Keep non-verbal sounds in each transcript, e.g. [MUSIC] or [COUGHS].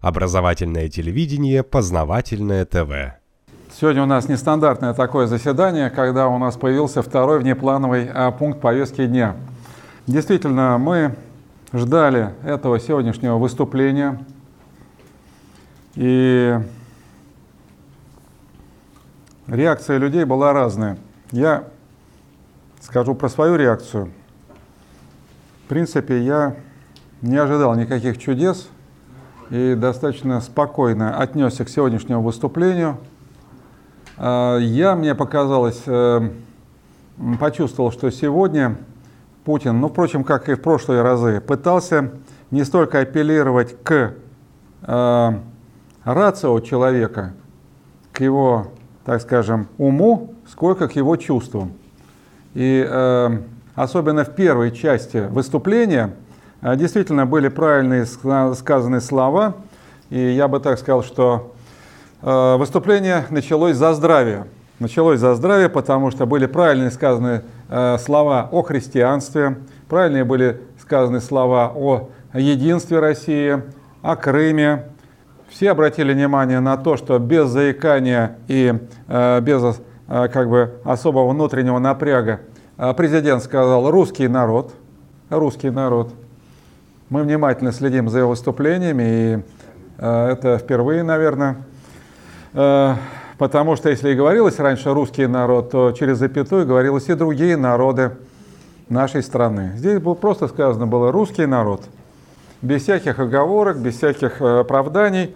Образовательное телевидение, познавательное ТВ. Сегодня у нас нестандартное такое заседание, когда у нас появился второй внеплановый а, пункт повестки дня. Действительно, мы ждали этого сегодняшнего выступления. И реакция людей была разная. Я скажу про свою реакцию. В принципе, я не ожидал никаких чудес и достаточно спокойно отнесся к сегодняшнему выступлению. А, я, мне показалось, э, почувствовал, что сегодня Путин, ну, впрочем, как и в прошлые разы, пытался не столько апеллировать к э, рацио человека, к его, так скажем, уму, сколько к его чувствам. И э, особенно в первой части выступления действительно были правильные сказанные слова. И я бы так сказал, что э, выступление началось за здравие. Началось за здравие, потому что были правильные сказаны э, слова о христианстве, правильные были сказаны слова о единстве России, о Крыме. Все обратили внимание на то, что без заикания и без как бы особого внутреннего напряга а президент сказал «русский народ», «русский народ». Мы внимательно следим за его выступлениями, и э, это впервые, наверное. Э, потому что если и говорилось раньше «русский народ», то через запятую говорилось и другие народы нашей страны. Здесь было просто сказано было «русский народ», без всяких оговорок, без всяких э, оправданий.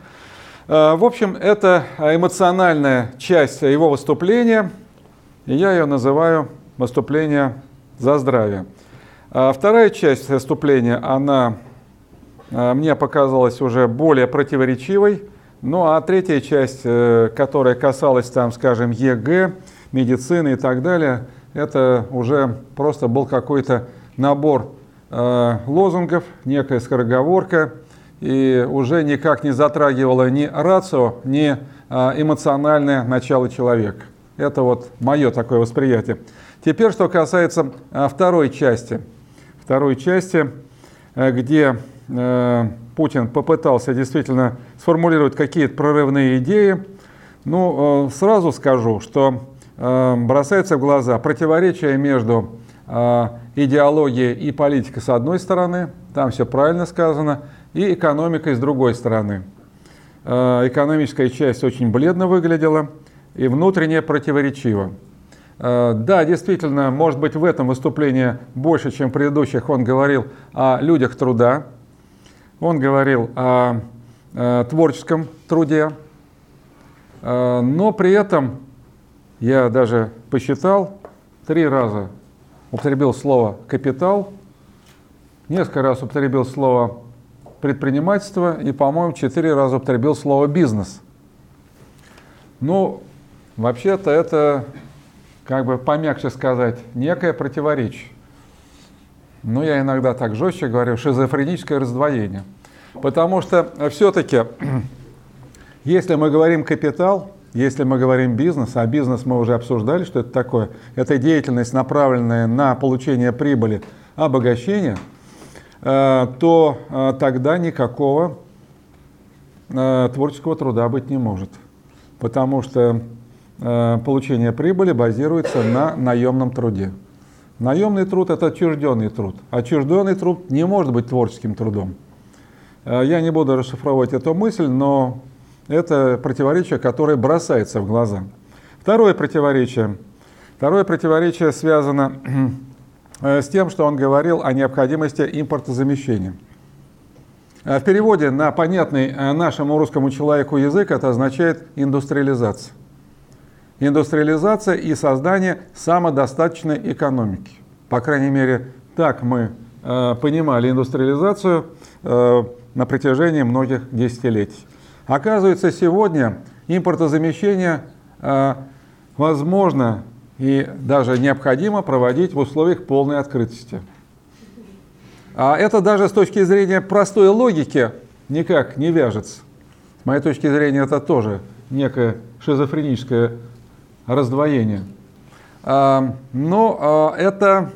В общем, это эмоциональная часть его выступления, и я ее называю выступление за здравие. А вторая часть выступления, она а, мне показалась уже более противоречивой. Ну а третья часть, э, которая касалась, там, скажем, ЕГЭ, медицины и так далее, это уже просто был какой-то набор э, лозунгов, некая скороговорка, и уже никак не затрагивала ни рацио, ни э, эмоциональное начало человека. Это вот мое такое восприятие. Теперь, что касается второй части. Второй части, э, где э, Путин попытался действительно сформулировать какие-то прорывные идеи. Ну, э, сразу скажу, что бросается в глаза противоречие между идеологией и политикой с одной стороны, там все правильно сказано, и экономикой с другой стороны. Экономическая часть очень бледно выглядела и внутренне противоречиво. Э, да, действительно, может быть, в этом выступлении больше, чем в предыдущих, он говорил о людях труда, он говорил о, о творческом труде, э, но при этом я даже посчитал, три раза употребил слово «капитал», несколько раз употребил слово «предпринимательство» и, по-моему, четыре раза употребил слово «бизнес». Ну, вообще-то это как бы помягче сказать, некое противоречие. Но я иногда так жестче говорю, шизофреническое раздвоение. Потому что все-таки, [CLEARS THROAT] если мы говорим капитал, если мы говорим бизнес, а бизнес мы уже обсуждали, что это такое, это деятельность, направленная на получение прибыли, обогащения, э, то э, тогда никакого э, творческого труда быть не может. Потому что получение прибыли базируется на наемном труде. Наемный труд – это отчужденный труд. Отчужденный труд не может быть творческим трудом. Э, я не буду расшифровывать эту мысль, но это противоречие, которое бросается в глаза. Второе противоречие. Второе противоречие связано э, с тем, что он говорил о необходимости импортозамещения. В переводе на понятный нашему русскому человеку язык это означает индустриализация индустриализация и создание самодостаточной экономики. По крайней мере, так мы э, понимали индустриализацию э, на протяжении многих десятилетий. Оказывается, сегодня импортозамещение э, возможно и даже необходимо проводить в условиях полной открытости. А это даже с точки зрения простой логики никак не вяжется. С моей точки зрения, это тоже некая шизофреническая раздвоение. А, но а, это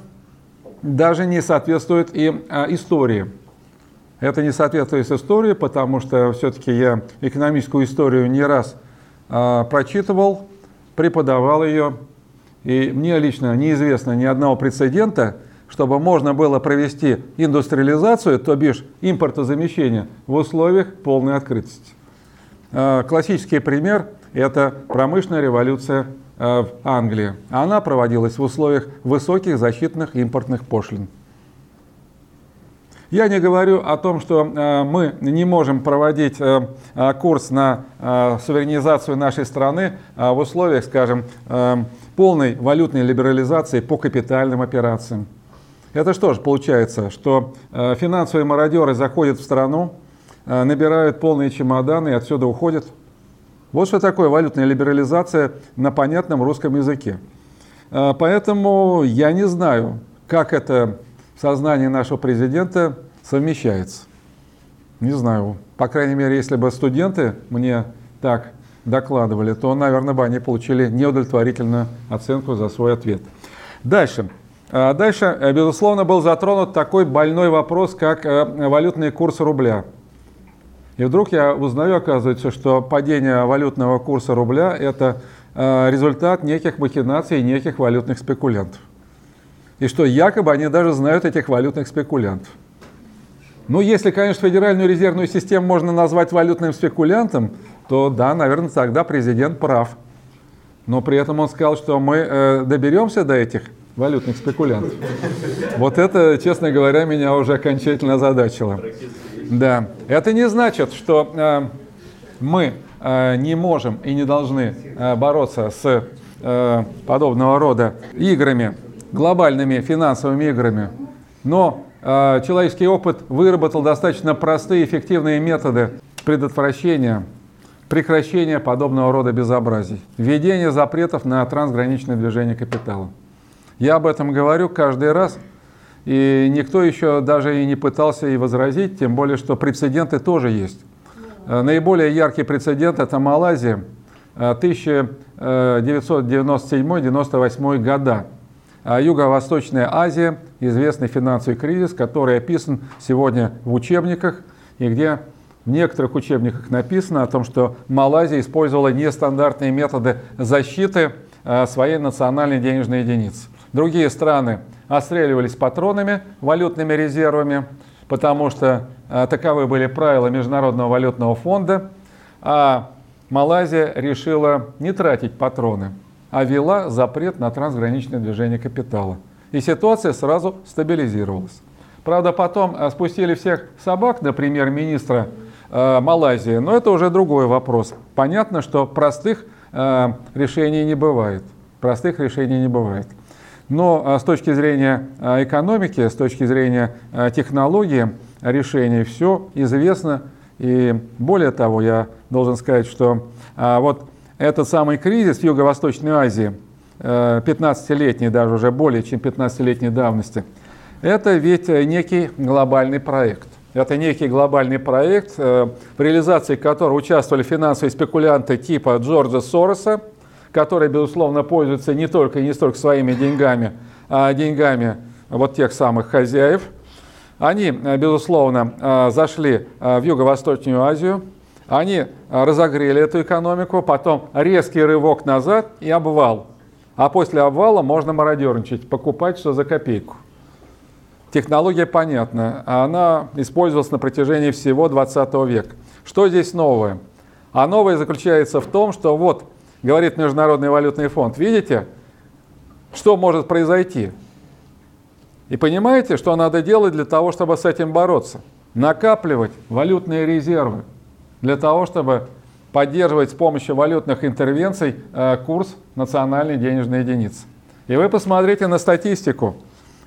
даже не соответствует и а, истории. Это не соответствует истории, потому что все-таки я экономическую историю не раз прочитывал, преподавал ее, и мне лично неизвестно ни одного прецедента, чтобы можно было провести индустриализацию, то бишь импортозамещение, в условиях полной открытости. Классический пример – это промышленная революция а, в Англии. Она проводилась в условиях высоких защитных импортных пошлин. Я не говорю о том, что э, мы не можем проводить э, э, курс на суверенизацию нашей страны в условиях, скажем, полной валютной либерализации по капитальным операциям. Это что же получается, что финансовые мародеры заходят в страну, набирают полные чемоданы и отсюда уходят? Вот что такое валютная либерализация на понятном русском языке. Поэтому я не знаю, как это в сознании нашего президента совмещается. Не знаю, по крайней мере, если бы студенты мне так докладывали, то, наверное, бы они получили неудовлетворительную оценку за свой ответ. Дальше. А дальше, э, безусловно, был затронут такой больной вопрос, как э, валютный курс рубля. И вдруг я узнаю, оказывается, что падение валютного курса рубля – это э, результат неких махинаций, неких валютных спекулянтов. И что якобы они даже знают этих валютных спекулянтов. Ну, если, конечно, Федеральную резервную систему можно назвать валютным спекулянтом, то да, наверное, тогда президент прав. Но при этом он сказал, что мы э, доберемся до этих валютных спекулянтов. Вот это, честно говоря, меня уже окончательно озадачило. Да, это не значит, что э, мы э, не можем и не должны э, бороться с э, подобного рода играми глобальными финансовыми играми. Но э, человеческий опыт выработал достаточно простые эффективные методы предотвращения, прекращения подобного рода безобразий. Введение запретов на трансграничное движение капитала. Я об этом говорю каждый раз, и никто еще даже и не пытался и возразить, тем более, что прецеденты тоже есть. Э, наиболее яркий прецедент – это Малайзия, 1997-98 э, года. А Юго-Восточная Азия, известный финансовый кризис, который описан сегодня в учебниках, и где в некоторых учебниках написано о том, что Малайзия использовала нестандартные методы защиты а, своей национальной денежной единицы. Другие страны отстреливались патронами, валютными резервами, потому что а, таковы были правила Международного валютного фонда, а Малайзия решила не тратить патроны а ввела запрет на трансграничное движение капитала. И ситуация сразу стабилизировалась. Правда, потом э, спустили всех собак на премьер-министра э, Малайзии, но это уже другой вопрос. Понятно, что простых э, решений не бывает. Простых решений не бывает. Но э, с точки зрения э, экономики, с точки зрения э, технологии решений все известно. И более того, я должен сказать, что вот этот самый кризис в Юго-Восточной Азии, 15-летний, э, даже уже более чем 15-летней давности, это ведь э, некий глобальный проект. Это некий глобальный проект, э, в реализации которого участвовали финансовые спекулянты типа Джорджа Сороса, который, безусловно, пользуется не только и не столько своими деньгами, а деньгами вот тех самых хозяев. Они, безусловно, зашли в Юго-Восточную Азию, они разогрели эту экономику, потом резкий рывок назад и обвал. А после обвала можно мародерничать, покупать что за копейку. Технология понятна, она использовалась на протяжении всего 20 века. Что здесь новое? А новое заключается в том, что вот, говорит Международный валютный фонд, видите, что может произойти? И понимаете, что надо делать для того, чтобы с этим бороться? Накапливать валютные резервы для того, чтобы поддерживать с помощью валютных интервенций э, курс национальной денежной единицы. И вы посмотрите на статистику,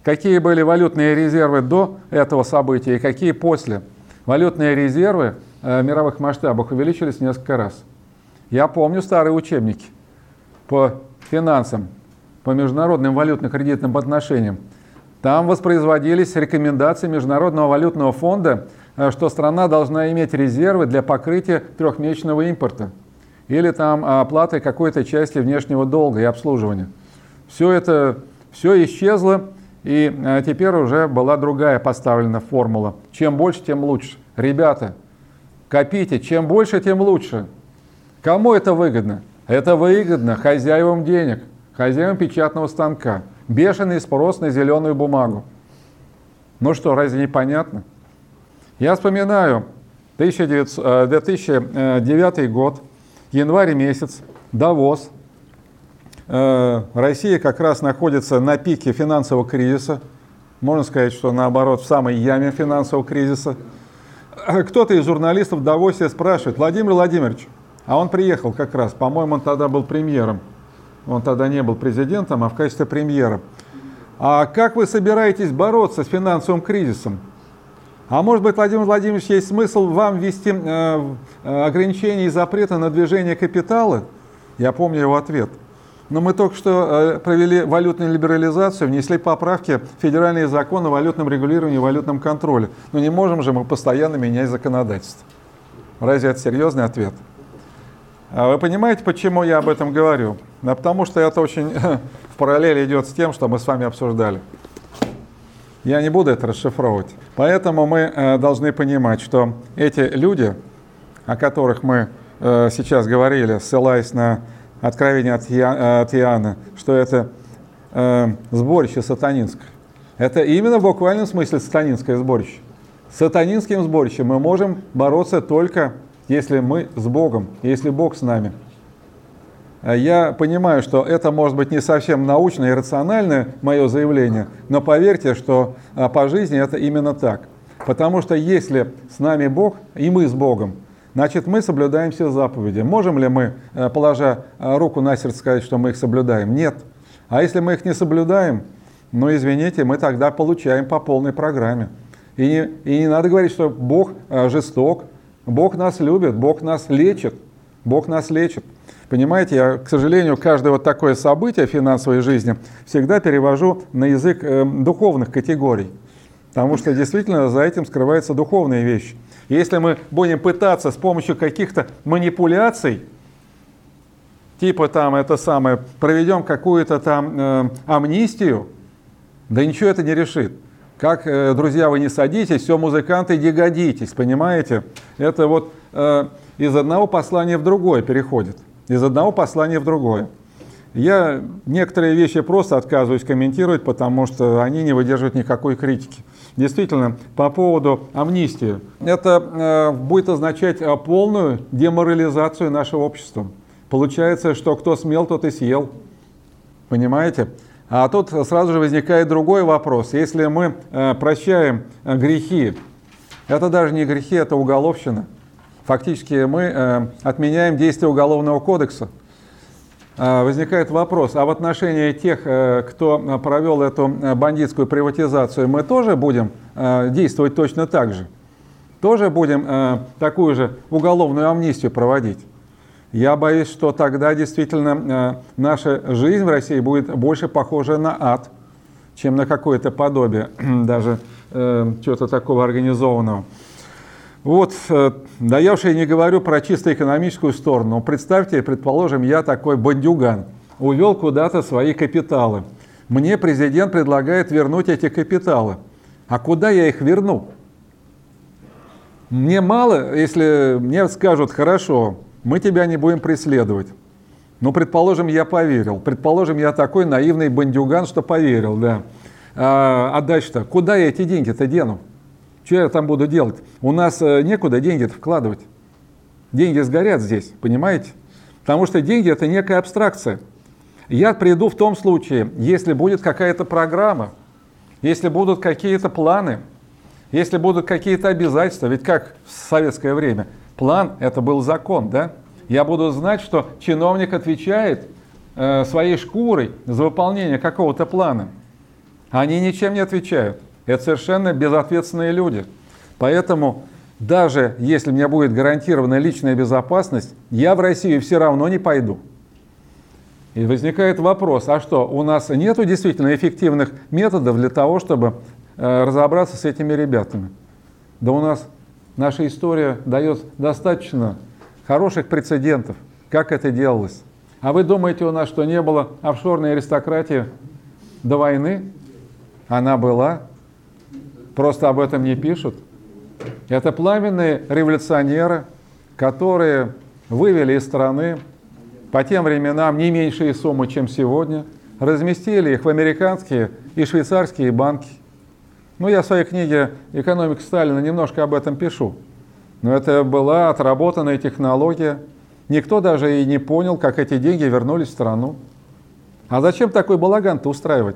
какие были валютные резервы до этого события и какие после. Валютные резервы э, в мировых масштабах увеличились несколько раз. Я помню старые учебники по финансам, по международным валютно-кредитным отношениям. Там воспроизводились рекомендации Международного валютного фонда Э, что страна должна иметь резервы для покрытия трехмесячного импорта или там оплаты какой-то части внешнего долга и обслуживания. Все это все исчезло, И э, теперь уже была другая поставлена формула. Чем больше, тем лучше. Ребята, копите, чем больше, тем лучше. Кому это выгодно? Это выгодно хозяевам денег, хозяевам печатного станка. Бешеный спрос на зеленую бумагу. Ну что, разве не понятно? Я вспоминаю 2009 э, год, январь месяц, Давос. Э, Россия как раз находится на пике финансового кризиса. Можно сказать, что наоборот, в самой яме финансового кризиса. Кто-то из журналистов в Давосе спрашивает, Владимир Владимирович, а он приехал как раз, по-моему, он тогда был премьером. Он тогда не был президентом, а в качестве премьера. А как вы собираетесь бороться с финансовым кризисом? А может быть, Владимир Владимирович, есть смысл вам ввести э, э, ограничения и запреты на движение капитала? Я помню его ответ. Но мы только что э, провели валютную либерализацию, внесли поправки в федеральные законы о валютном регулировании и валютном контроле. Но не можем же мы постоянно менять законодательство. Разве это серьезный ответ? А вы понимаете, почему я об этом говорю? Да потому что это очень [LAUGHS] в параллели идет с тем, что мы с вами обсуждали. Я не буду это расшифровывать. Поэтому мы э, должны понимать, что эти люди, о которых мы э, сейчас говорили, ссылаясь на откровение от, Я, от Иоанна, что это э, сборище сатанинское. Это именно в буквальном смысле сатанинское сборище. С сатанинским сборищем мы можем бороться только если мы с Богом, если Бог с нами. А я понимаю, что это может быть не совсем научное и рациональное мое заявление, но поверьте, что а, по жизни это именно так. Потому что если с нами Бог и мы с Богом, значит мы соблюдаем все заповеди. Можем ли мы, а, положа руку на сердце, сказать, что мы их соблюдаем? Нет. А если мы их не соблюдаем, ну извините, мы тогда получаем по полной программе. И не, и не надо говорить, что Бог жесток, Бог нас любит, Бог нас лечит, Бог нас лечит. Понимаете, я, к сожалению, каждое вот такое событие в финансовой жизни всегда перевожу на язык э, духовных категорий. Потому что действительно за этим скрываются духовные вещи. Если мы будем пытаться с помощью каких-то манипуляций, типа там это самое, проведем какую-то там э, амнистию, да ничего это не решит. Как, э, друзья, вы не садитесь, все, музыканты, не годитесь, понимаете? Это вот э, из одного послания в другое переходит, из одного послания в другое. Я некоторые вещи просто отказываюсь комментировать, потому что они не выдерживают никакой критики. Действительно, по поводу амнистии. Это э, будет означать э, полную деморализацию нашего общества. Получается, что кто смел, тот и съел. Понимаете? А тут сразу же возникает другой вопрос. Если мы э, прощаем э, грехи, это даже не грехи, это уголовщина. Фактически мы э, отменяем действие Уголовного кодекса. Возникает вопрос, а в отношении тех, кто провел эту бандитскую приватизацию, мы тоже будем действовать точно так же? Тоже будем такую же уголовную амнистию проводить? Я боюсь, что тогда действительно э, наша жизнь в России будет больше похожа на ад, чем на какое-то подобие [CLEARS THROAT] даже э, чего-то такого организованного. Вот, э, да я уж и не говорю про чисто экономическую сторону. Представьте, предположим, я такой бандюган, увел куда-то свои капиталы. Мне президент предлагает вернуть эти капиталы. А куда я их верну? Мне мало, если мне скажут, хорошо, мы тебя не будем преследовать. Ну, предположим, я поверил. Предположим, я такой наивный бандюган, что поверил, да. А, а дальше-то, куда я эти деньги-то дену? Что я там буду делать? У нас э, некуда деньги-то вкладывать. Деньги сгорят здесь, понимаете? Потому что деньги – это некая абстракция. Я приду в том случае, если будет какая-то программа, если будут какие-то планы, если будут какие-то обязательства. Ведь как в советское время – План – это был закон, да? Я буду знать, что чиновник отвечает э, своей шкурой за выполнение какого-то плана. Они ничем не отвечают. Это совершенно безответственные люди. Поэтому даже если мне будет гарантирована личная безопасность, я в Россию все равно не пойду. И возникает вопрос, а что, у нас нет действительно эффективных методов для того, чтобы э, разобраться с этими ребятами? Да у нас наша история дает достаточно хороших прецедентов, как это делалось. А вы думаете у нас, что не было офшорной аристократии до войны? Она была. Просто об этом не пишут. Это пламенные революционеры, которые вывели из страны по тем временам не меньшие суммы, чем сегодня, разместили их в американские и швейцарские банки. Ну, я в своей книге «Экономика Сталина» немножко об этом пишу. Но это была отработанная технология. Никто даже и не понял, как эти деньги вернулись в страну. А зачем такой балаган-то устраивать?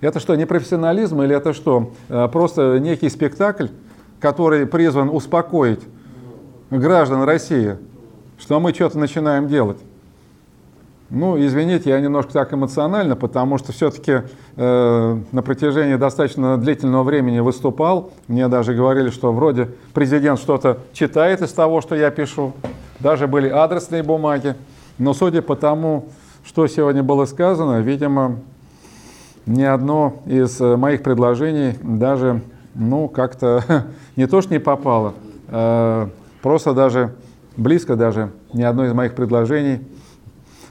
Это что, непрофессионализм или это что, э, просто некий спектакль, который призван успокоить граждан России, что мы что-то начинаем делать? Ну, извините, я немножко так эмоционально, потому что все-таки э, на протяжении достаточно длительного времени выступал. Мне даже говорили, что вроде президент что-то читает из того, что я пишу. Даже были адресные бумаги. Но судя по тому, что сегодня было сказано, видимо, ни одно из э, моих предложений даже, ну, как-то [LAUGHS] не то, что не попало, э, просто даже, близко даже, ни одно из моих предложений –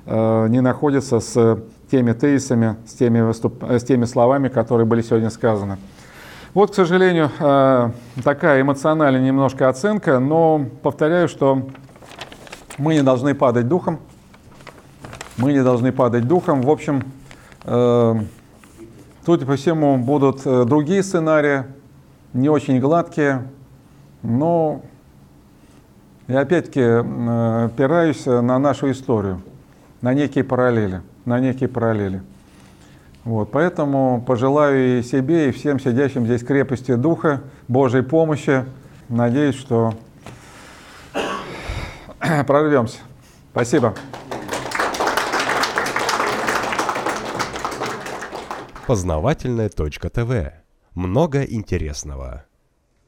не находится с теми тезисами, с теми, выступ... с теми словами, которые были сегодня сказаны. Вот, к сожалению, э, такая эмоциональная немножко оценка, но повторяю, что мы не должны падать духом. Мы не должны падать духом. В общем, э, тут по всему будут другие сценарии, не очень гладкие, но я опять-таки опираюсь на нашу историю на некие параллели, на некие параллели. Вот, поэтому пожелаю и себе, и всем сидящим здесь крепости духа, Божьей помощи. Надеюсь, что [COUGHS] прорвемся. Спасибо. Познавательная точка ТВ. Много интересного.